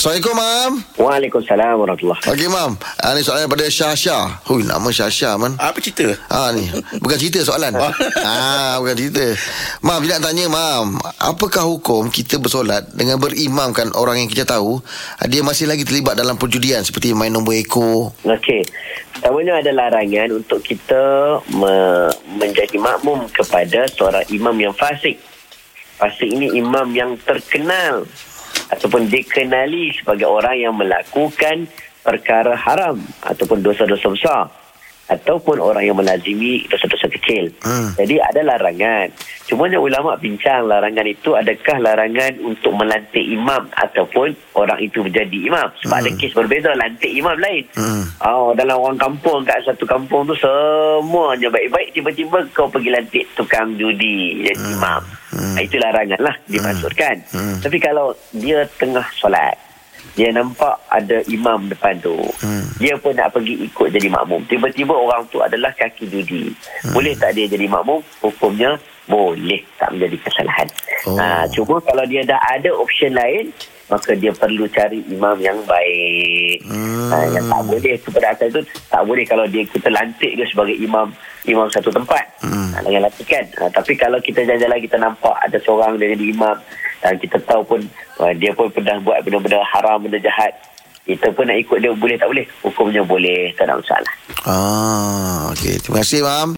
Assalamualaikum, Mam. Waalaikumsalam warahmatullahi Okey, Mam. Ah, ni soalan daripada Syah-Syah. Hui, nama Syah-Syah, man. Apa cerita? Ah ni bukan cerita soalan. ah bukan cerita. Mam bila nak tanya mam, apakah hukum kita bersolat dengan berimamkan orang yang kita tahu ah, dia masih lagi terlibat dalam perjudian seperti main nombor ekor. Okey. Pertamanya ada larangan untuk kita me- menjadi makmum kepada seorang imam yang fasik. Fasik ini imam yang terkenal ataupun dikenali sebagai orang yang melakukan perkara haram ataupun dosa-dosa besar ataupun orang yang melazimi dosa-dosa kecil. Hmm. Jadi ada larangan. Cuma ulama bincang larangan itu adakah larangan untuk melantik imam ataupun orang itu menjadi imam. Sebab Hmm. ada kes berbeza lantik imam lain. Hmm. Oh, dalam orang kampung kat satu kampung tu semuanya baik-baik tiba-tiba kau pergi lantik tukang judi jadi Hmm. imam. Hmm. Ha, itu larangan lah dimaksudkan. Hmm. Tapi kalau dia tengah solat dia nampak ada imam depan tu. Hmm. Dia pun nak pergi ikut jadi makmum. Tiba-tiba orang tu adalah kaki judi. Hmm. Boleh tak dia jadi makmum? Hukumnya boleh tak menjadi kesalahan. Oh. Ha, cuma kalau dia dah ada option lain, maka dia perlu cari imam yang baik. Hmm. Ha, yang tak boleh tu pada asal tu tak boleh kalau dia kita lantik dia sebagai imam imam satu tempat. Hmm. Ha, dengan lantikan. Ha, tapi kalau kita jalan-jalan kita nampak ada seorang dia jadi imam dan kita tahu pun uh, dia pun pernah buat benda-benda haram, benda jahat. Kita pun nak ikut dia boleh tak boleh? Hukumnya boleh, tak ada masalah. Ah okey. Terima kasih mam.